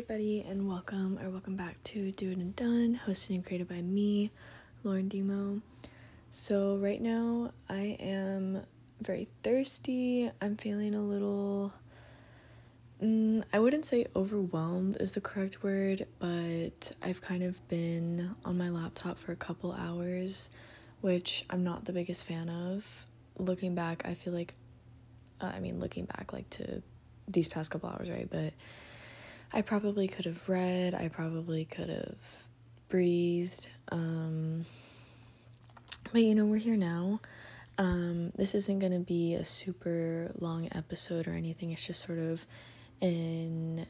everybody, and welcome or welcome back to Do It and Done, hosted and created by me, Lauren Demo. So, right now, I am very thirsty. I'm feeling a little. Mm, I wouldn't say overwhelmed is the correct word, but I've kind of been on my laptop for a couple hours, which I'm not the biggest fan of. Looking back, I feel like, uh, I mean, looking back, like to these past couple hours, right? But I probably could have read, I probably could have breathed. Um, but you know, we're here now. Um, this isn't going to be a super long episode or anything. It's just sort of an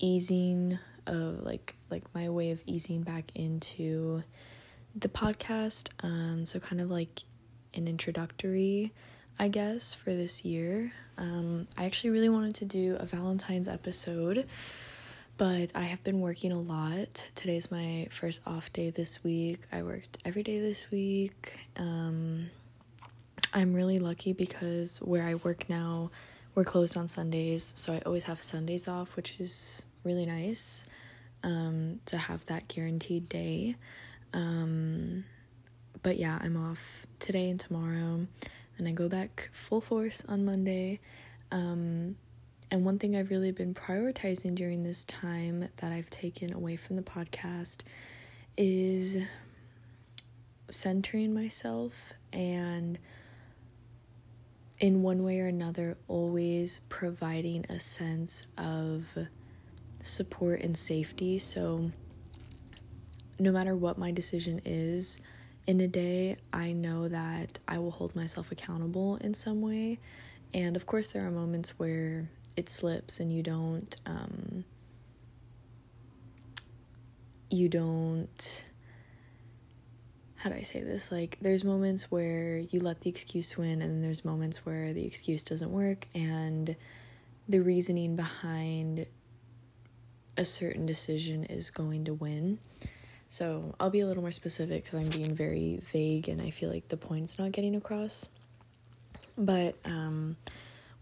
easing of like like my way of easing back into the podcast. Um, so kind of like an introductory, I guess, for this year. Um, I actually really wanted to do a Valentine's episode, but I have been working a lot. Today's my first off day this week. I worked every day this week. Um, I'm really lucky because where I work now, we're closed on Sundays, so I always have Sundays off, which is really nice um, to have that guaranteed day. Um, but yeah, I'm off today and tomorrow and I go back full force on Monday. Um, and one thing I've really been prioritizing during this time that I've taken away from the podcast is centering myself and in one way or another always providing a sense of support and safety so no matter what my decision is in a day, I know that I will hold myself accountable in some way. And of course, there are moments where it slips and you don't, um, you don't, how do I say this? Like, there's moments where you let the excuse win, and there's moments where the excuse doesn't work, and the reasoning behind a certain decision is going to win. So I'll be a little more specific because I'm being very vague and I feel like the point's not getting across. But um,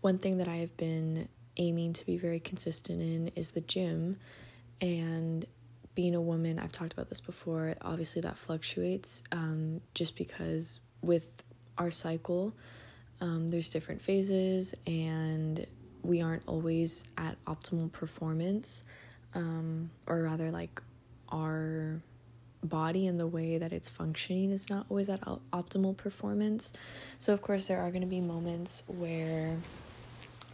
one thing that I have been aiming to be very consistent in is the gym. And being a woman, I've talked about this before, obviously that fluctuates um, just because with our cycle, um, there's different phases and we aren't always at optimal performance, um, or rather, like our body and the way that it's functioning is not always at optimal performance. So, of course, there are going to be moments where,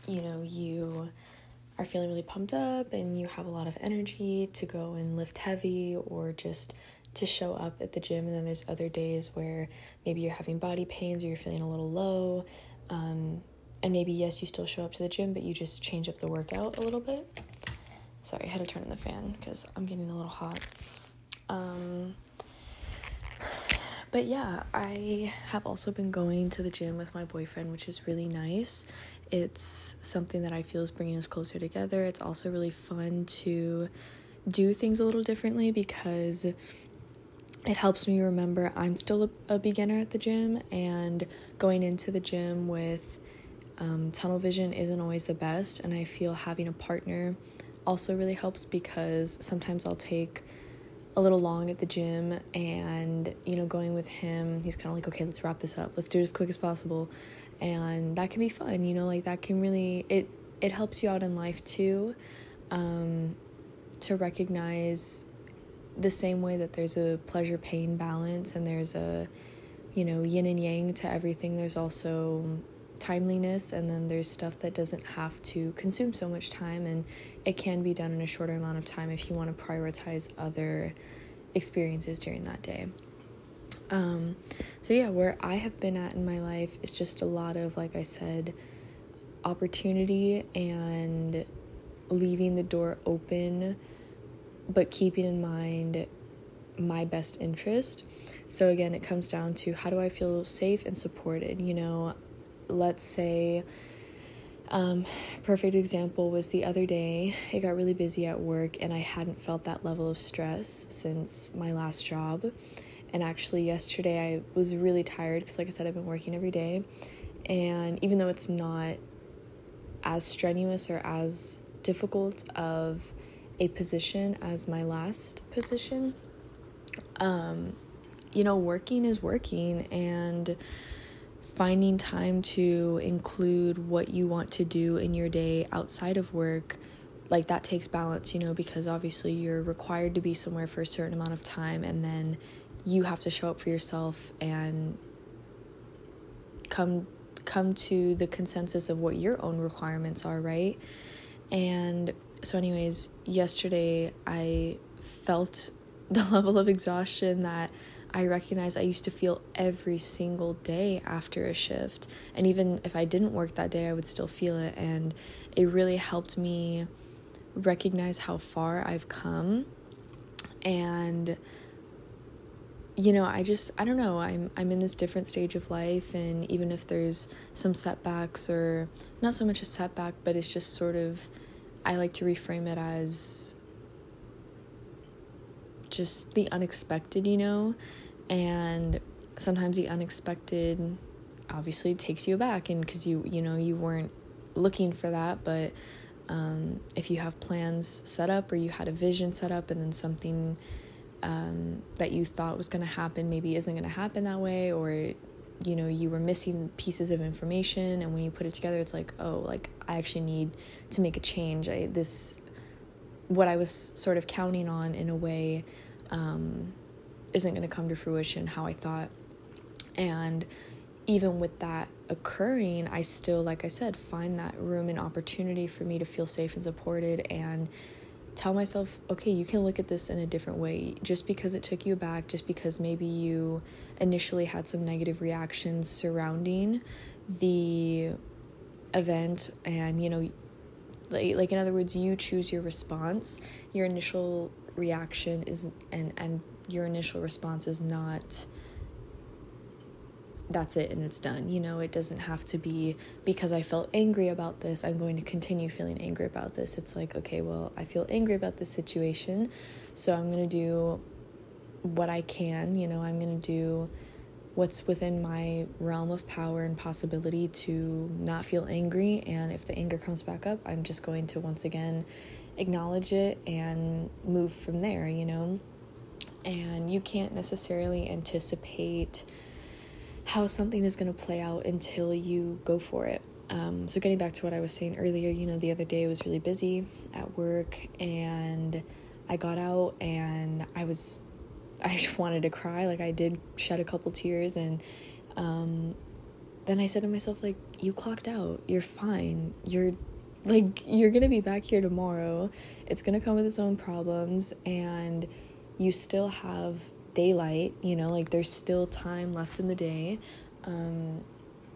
you know, you are feeling really pumped up and you have a lot of energy to go and lift heavy or just to show up at the gym. And then there's other days where maybe you're having body pains or you're feeling a little low. Um, and maybe, yes, you still show up to the gym, but you just change up the workout a little bit. Sorry, I had to turn on the fan because I'm getting a little hot. Um, but yeah, I have also been going to the gym with my boyfriend, which is really nice. It's something that I feel is bringing us closer together. It's also really fun to do things a little differently because it helps me remember I'm still a, a beginner at the gym, and going into the gym with um, tunnel vision isn't always the best. And I feel having a partner also really helps because sometimes I'll take a little long at the gym and you know going with him he's kind of like okay let's wrap this up. Let's do it as quick as possible. And that can be fun you know like that can really it it helps you out in life too um, to recognize the same way that there's a pleasure pain balance and there's a you know yin and yang to everything there's also timeliness and then there's stuff that doesn't have to consume so much time and it can be done in a shorter amount of time if you want to prioritize other experiences during that day. Um, so yeah, where I have been at in my life is just a lot of like I said opportunity and leaving the door open but keeping in mind my best interest. So again, it comes down to how do I feel safe and supported? You know, let's say um, perfect example was the other day it got really busy at work and i hadn't felt that level of stress since my last job and actually yesterday i was really tired because like i said i've been working every day and even though it's not as strenuous or as difficult of a position as my last position. Um, you know, working is working, and finding time to include what you want to do in your day outside of work like that takes balance you know because obviously you're required to be somewhere for a certain amount of time and then you have to show up for yourself and come come to the consensus of what your own requirements are right? And so anyways yesterday i felt the level of exhaustion that I recognize I used to feel every single day after a shift. And even if I didn't work that day, I would still feel it. And it really helped me recognize how far I've come. And you know, I just I don't know, I'm I'm in this different stage of life and even if there's some setbacks or not so much a setback, but it's just sort of I like to reframe it as just the unexpected, you know? And sometimes the unexpected obviously takes you aback and because you you know you weren't looking for that but um, if you have plans set up or you had a vision set up and then something um, that you thought was going to happen maybe isn't going to happen that way or you know you were missing pieces of information and when you put it together it's like oh like i actually need to make a change. I, this what i was sort of counting on in a way um, isn't going to come to fruition how I thought. And even with that occurring, I still, like I said, find that room and opportunity for me to feel safe and supported and tell myself, okay, you can look at this in a different way. Just because it took you back, just because maybe you initially had some negative reactions surrounding the event and, you know, like, like in other words, you choose your response. Your initial reaction is and and your initial response is not that's it and it's done. You know, it doesn't have to be because I felt angry about this, I'm going to continue feeling angry about this. It's like, okay, well, I feel angry about this situation, so I'm going to do what I can, you know, I'm going to do what's within my realm of power and possibility to not feel angry and if the anger comes back up, I'm just going to once again acknowledge it and move from there, you know and you can't necessarily anticipate how something is going to play out until you go for it. Um, so, getting back to what I was saying earlier, you know, the other day I was really busy at work and I got out and I was, I just wanted to cry. Like, I did shed a couple tears and, um, then I said to myself, like, you clocked out. You're fine. You're like, you're gonna be back here tomorrow. It's gonna come with its own problems. And you still have daylight, you know, like there's still time left in the day. Um,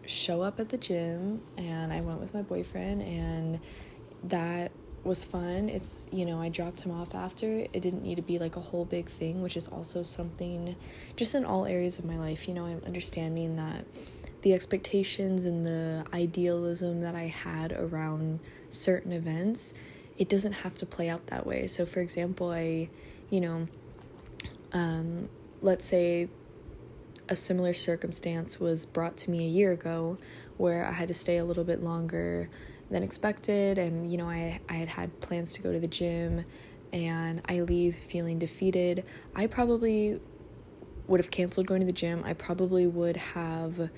show up at the gym, and I went with my boyfriend, and that was fun. It's, you know, I dropped him off after. It didn't need to be like a whole big thing, which is also something just in all areas of my life. You know, I'm understanding that the expectations and the idealism that I had around certain events, it doesn't have to play out that way. So, for example, I, you know, um, let's say a similar circumstance was brought to me a year ago where I had to stay a little bit longer than expected and you know I I had had plans to go to the gym and I leave feeling defeated. I probably would have canceled going to the gym. I probably would have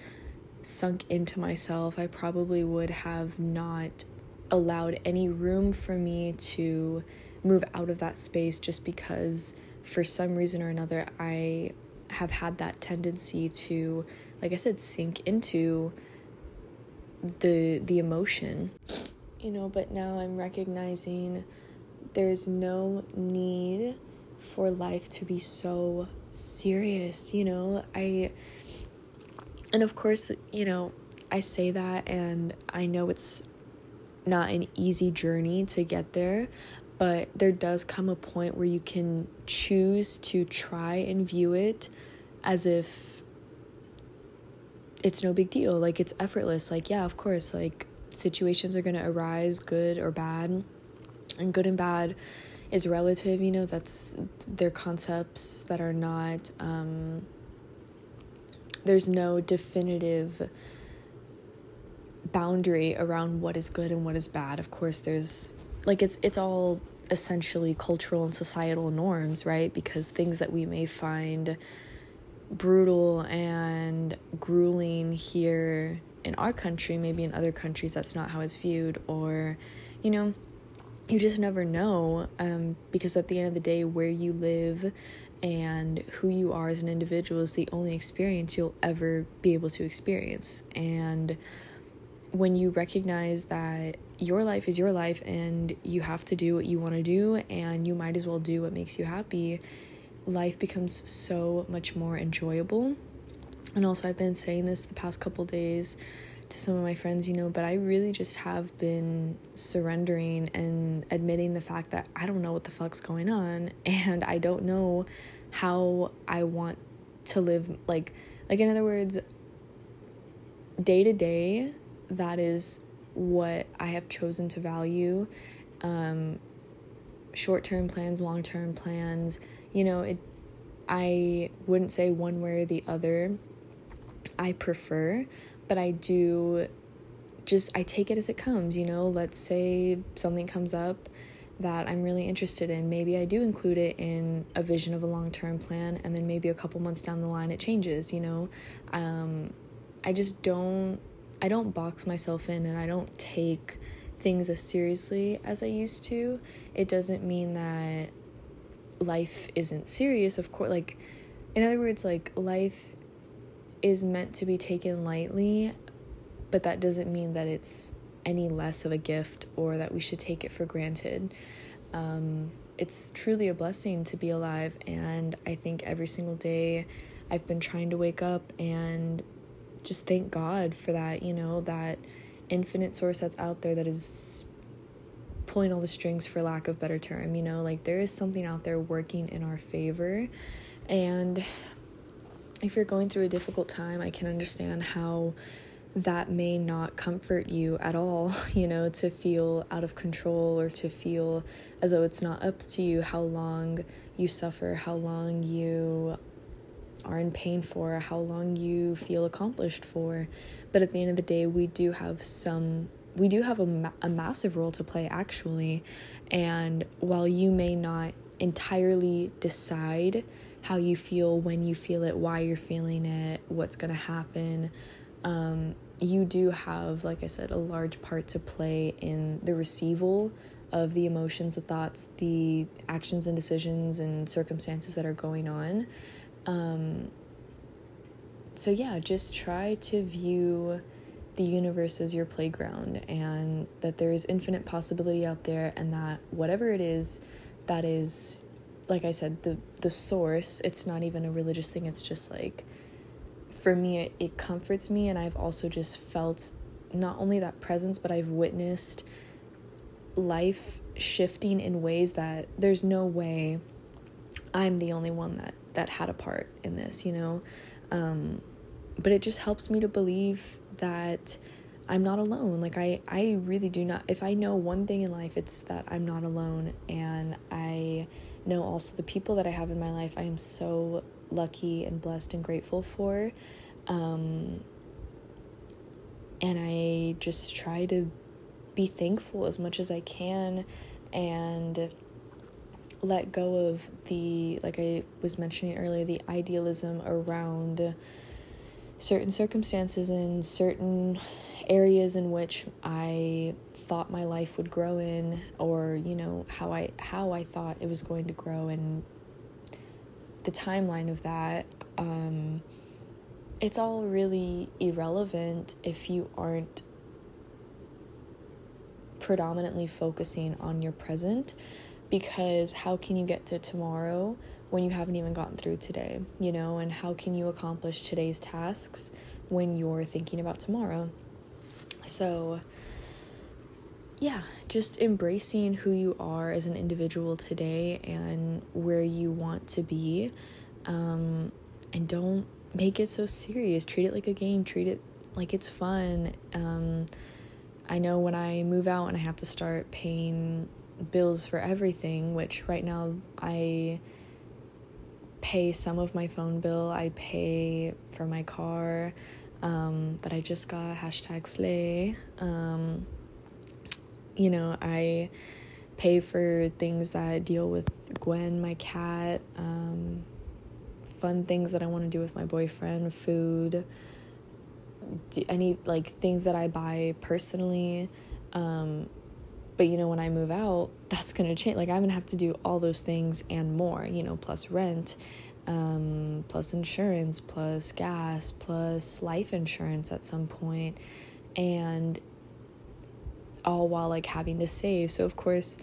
sunk into myself. I probably would have not allowed any room for me to move out of that space just because for some reason or another, I have had that tendency to, like I said, sink into the the emotion. You know but now i'm recognizing there's no need for life to be so serious you know? I and of course you know i say that and i know it's not an easy journey to get there but there does come a point where you can choose to try and view it as if it's no big deal like it's effortless like yeah of course like situations are going to arise good or bad and good and bad is relative you know that's they're concepts that are not um there's no definitive boundary around what is good and what is bad of course there's like it's it's all essentially cultural and societal norms, right? Because things that we may find brutal and grueling here in our country, maybe in other countries, that's not how it's viewed, or, you know, you just never know um, because at the end of the day, where you live and who you are as an individual is the only experience you'll ever be able to experience. And when you recognize that your life is your life and you have to do what you want to do and you might as well do what makes you happy, life becomes so much more enjoyable. And also, I've been saying this the past couple days to some of my friends, you know, but I really just have been surrendering and admitting the fact that I don't know what the fuck's going on and I don't know how I want to live like like in other words day to day that is what I have chosen to value um short-term plans long-term plans you know it I wouldn't say one way or the other I prefer but I do just I take it as it comes, you know. Let's say something comes up that I'm really interested in. Maybe I do include it in a vision of a long-term plan and then maybe a couple months down the line it changes, you know. Um I just don't I don't box myself in and I don't take things as seriously as I used to. It doesn't mean that life isn't serious, of course like in other words like life is meant to be taken lightly, but that doesn't mean that it's any less of a gift or that we should take it for granted. Um, it's truly a blessing to be alive, and I think every single day I've been trying to wake up and just thank God for that, you know, that infinite source that's out there that is pulling all the strings for lack of better term, you know, like there is something out there working in our favor. And if you're going through a difficult time, I can understand how that may not comfort you at all, you know, to feel out of control or to feel as though it's not up to you how long you suffer, how long you are in pain for, how long you feel accomplished for. But at the end of the day, we do have some, we do have a, ma- a massive role to play actually. And while you may not entirely decide how you feel when you feel it, why you're feeling it, what's going to happen. Um, you do have, like I said, a large part to play in the receival of the emotions, the thoughts, the actions and decisions and circumstances that are going on. Um, so, yeah, just try to view the universe as your playground and that there is infinite possibility out there, and that whatever it is that is like I said, the the source, it's not even a religious thing, it's just like for me it, it comforts me and I've also just felt not only that presence, but I've witnessed life shifting in ways that there's no way I'm the only one that that had a part in this, you know. Um, but it just helps me to believe that I'm not alone. Like I I really do not if I know one thing in life it's that I'm not alone and I know also the people that I have in my life, I am so lucky and blessed and grateful for. Um, and I just try to be thankful as much as I can and let go of the, like I was mentioning earlier, the idealism around certain circumstances and certain areas in which I thought my life would grow in or you know how I how I thought it was going to grow and the timeline of that um it's all really irrelevant if you aren't predominantly focusing on your present because how can you get to tomorrow when you haven't even gotten through today, you know, and how can you accomplish today's tasks when you're thinking about tomorrow? So, yeah, just embracing who you are as an individual today and where you want to be. Um, and don't make it so serious. Treat it like a game, treat it like it's fun. Um, I know when I move out and I have to start paying bills for everything, which right now I pay some of my phone bill, I pay for my car um, that I just got, hashtag slay. Um, you know, I pay for things that deal with Gwen, my cat, um, fun things that I want to do with my boyfriend, food, any like things that I buy personally. Um, but you know, when I move out, that's gonna change. Like I'm gonna have to do all those things and more. You know, plus rent, um, plus insurance, plus gas, plus life insurance at some point, and all while like having to save. So of course,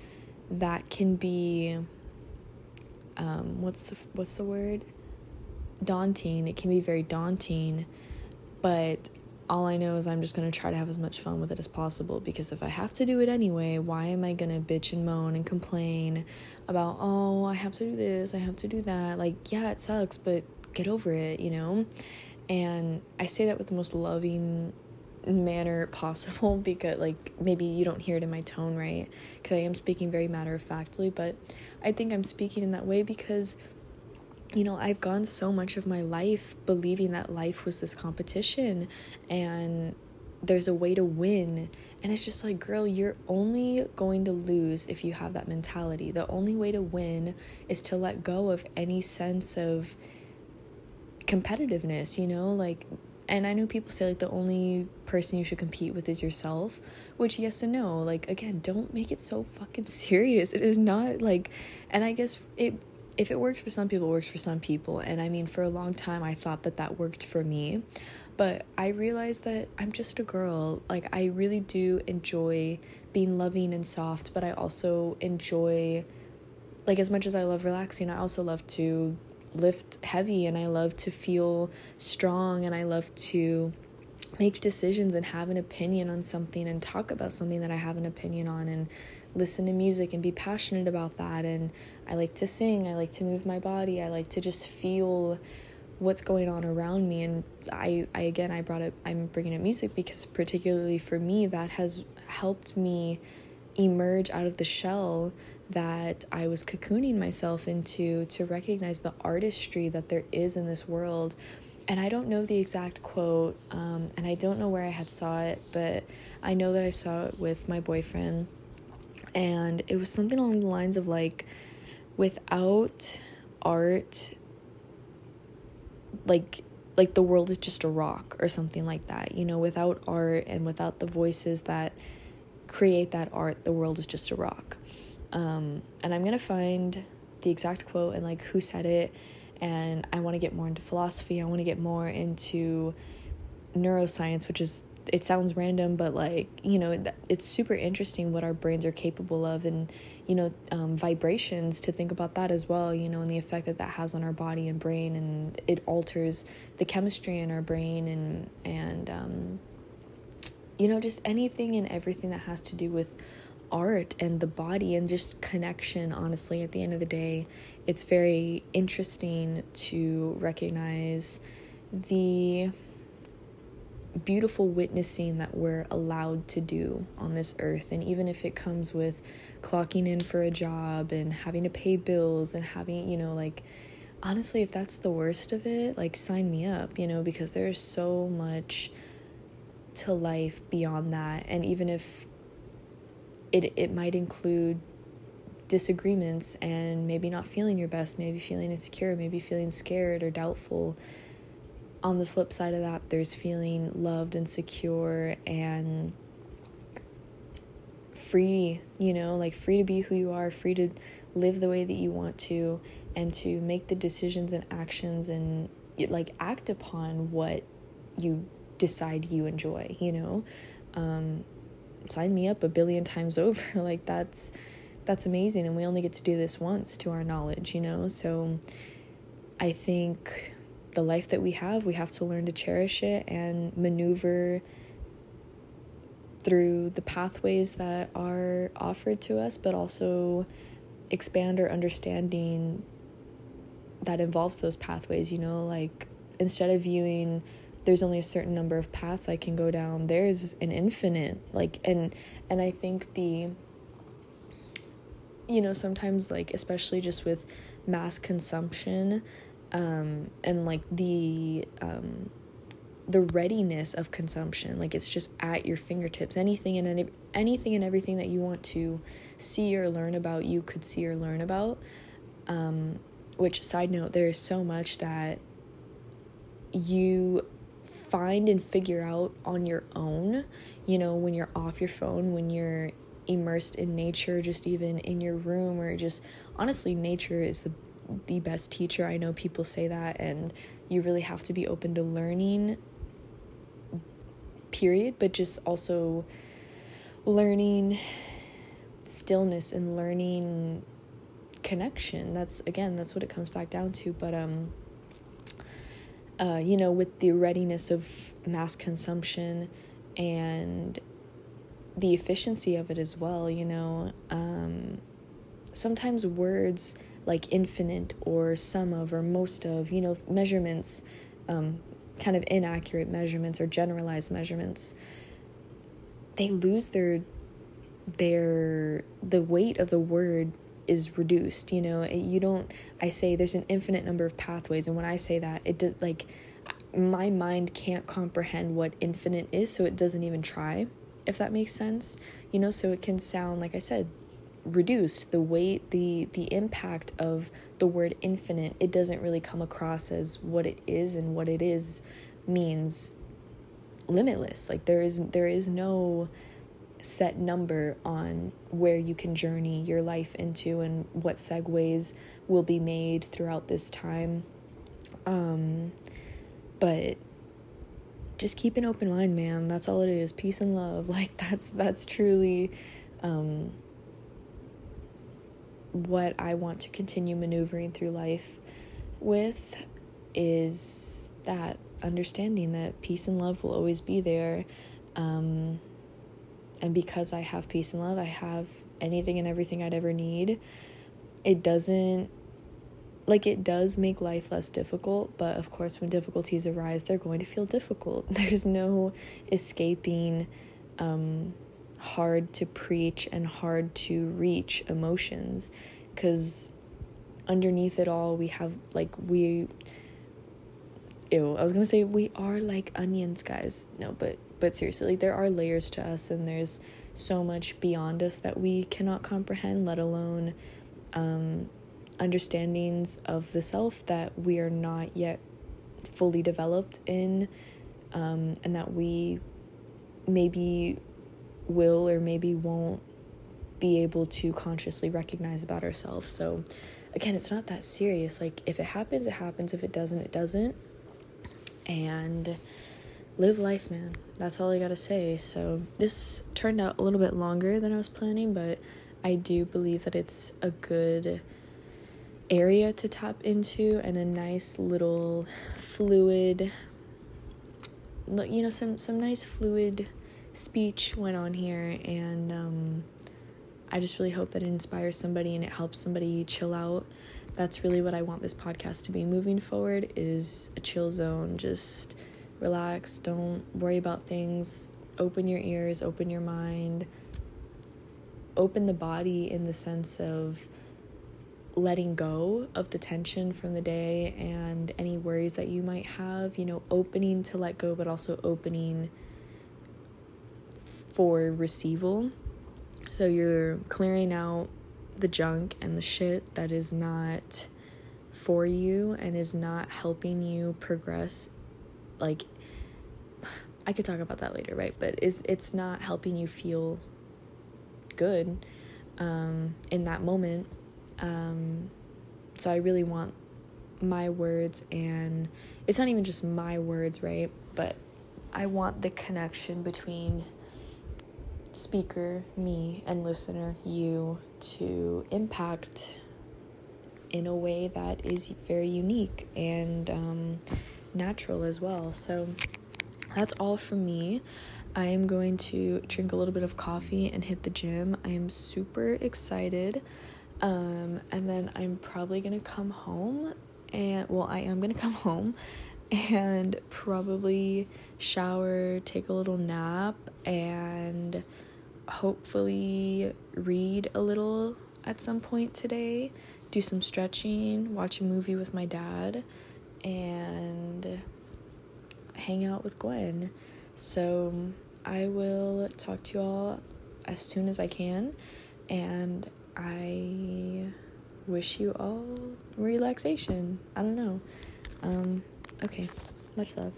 that can be. Um, what's the what's the word? Daunting. It can be very daunting, but all I know is I'm just going to try to have as much fun with it as possible because if I have to do it anyway, why am I going to bitch and moan and complain about, oh, I have to do this, I have to do that? Like, yeah, it sucks, but get over it, you know? And I say that with the most loving manner possible because, like, maybe you don't hear it in my tone, right? Because I am speaking very matter of factly, but I think I'm speaking in that way because you know, I've gone so much of my life believing that life was this competition and there's a way to win. And it's just like, girl, you're only going to lose if you have that mentality. The only way to win is to let go of any sense of competitiveness, you know? Like, and I know people say like the only person you should compete with is yourself, which yes and no. Like again, don't make it so fucking serious. It is not like and I guess it if it works for some people, it works for some people. And I mean, for a long time, I thought that that worked for me. But I realized that I'm just a girl. Like, I really do enjoy being loving and soft, but I also enjoy, like, as much as I love relaxing, I also love to lift heavy and I love to feel strong and I love to make decisions and have an opinion on something and talk about something that I have an opinion on and listen to music and be passionate about that. And I like to sing, I like to move my body, I like to just feel what's going on around me. And I, I again I brought up I'm bringing up music because particularly for me that has helped me emerge out of the shell that I was cocooning myself into to recognize the artistry that there is in this world. And I don't know the exact quote um, and I don't know where I had saw it but I know that I saw it with my boyfriend and it was something along the lines of like without art like like the world is just a rock or something like that you know? Without art and without the voices that create that art the world is just a rock. Um, and i'm gonna find the exact quote and like who said it and i want to get more into philosophy i want to get more into neuroscience which is it sounds random but like you know it's super interesting what our brains are capable of and you know um, vibrations to think about that as well you know and the effect that that has on our body and brain and it alters the chemistry in our brain and and um, you know just anything and everything that has to do with art and the body and just connection honestly at the end of the day it's very interesting to recognize the beautiful witnessing that we're allowed to do on this earth. And even if it comes with clocking in for a job and having to pay bills and having, you know, like, honestly, if that's the worst of it, like, sign me up, you know, because there's so much to life beyond that. And even if it, it might include disagreements and maybe not feeling your best, maybe feeling insecure, maybe feeling scared or doubtful on the flip side of that, there's feeling loved and secure and free, you know, like free to be who you are, free to live the way that you want to, and to make the decisions and actions and like act upon what you decide you enjoy, you know. Um, sign me up a billion times over. like that's that's amazing, and we only get to do this once to our knowledge, you know. So I think the life that we have, we have to learn to cherish it and maneuver through the pathways that are offered to us, but also expand our understanding that involves those pathways. You know, like instead of viewing there's only a certain number of paths I can go down, there's an infinite. Like, and and I think the you know sometimes like especially just with mass consumption um, and like the um, the readiness of consumption like it's just at your fingertips. Anything and any, anything and everything that you want to see or learn about you could see or learn about. Um, which side note there's so much that you find and figure out on your own you know when you're off your phone when you're immersed in nature just even in your room or just honestly nature is the the best teacher. I know people say that and you really have to be open to learning period but just also learning stillness and learning connection. That's again that's what it comes back down to but um uh you know with the readiness of mass consumption and the efficiency of it as well you know um sometimes words like infinite or some of or most of you know measurements um kind of inaccurate measurements or generalized measurements they lose their their the weight of the word is reduced you know? You don't i say there's an infinite number of pathways and when i say that it does like my mind can't comprehend what infinite is so it doesn't even try if that makes sense you know? So it can sound like i said reduced the weight the the impact of the word infinite it doesn't really come across as what it is and what it is means limitless. Like there is there is no set number on where you can journey your life into and what segues will be made throughout this time. Um but just keep an open mind man. That's all it is. Peace and love. Like that's that's truly um what I want to continue maneuvering through life with is that understanding that peace and love will always be there. Um, and because I have peace and love, I have anything and everything I'd ever need. It doesn't, like, it does make life less difficult, but of course, when difficulties arise, they're going to feel difficult. There's no escaping um, hard to preach and hard to reach emotions because underneath it all, we have, like, we ew i was gonna say we are like onions guys. No but but seriously like there are layers to us and there's so much beyond us that we cannot comprehend let alone um understandings of the self that we are not yet fully developed in um and that we maybe will or maybe won't be able to consciously recognize about ourselves so again it's not that serious like if it happens it happens if it doesn't it doesn't and live life, man. That's all I gotta say. So, this turned out a little bit longer than I was planning, but I do believe that it's a good area to tap into and a nice little fluid you know some some nice fluid speech went on here and um I just really hope that it inspires somebody and it helps somebody chill out that's really what I want this podcast to be moving forward is a chill zone. Just relax, don't worry about things. Open your ears, open your mind. Open the body in the sense of letting go of the tension from the day and any worries that you might have, you know, opening to let go but also opening for receival. So you're clearing out the junk and the shit that is not for you and is not helping you progress like I could talk about that later, right? But is it's not helping you feel good um, in that moment. Um, so I really want my words, and it's not even just my words, right? But I want the connection between speaker, me, and listener, you, to impact in a way that is very unique and um, natural as well. So that's all from me. I am going to drink a little bit of coffee and hit the gym. I am super excited. Um, and then I'm probably gonna come home and well, I am gonna come home and probably shower, take a little nap, and hopefully read a little at some point today, do some stretching, watch a movie with my dad, and hang out with Gwen. So I will talk to you all as soon as I can, and I wish you all relaxation. I don't know. Um, okay, much love.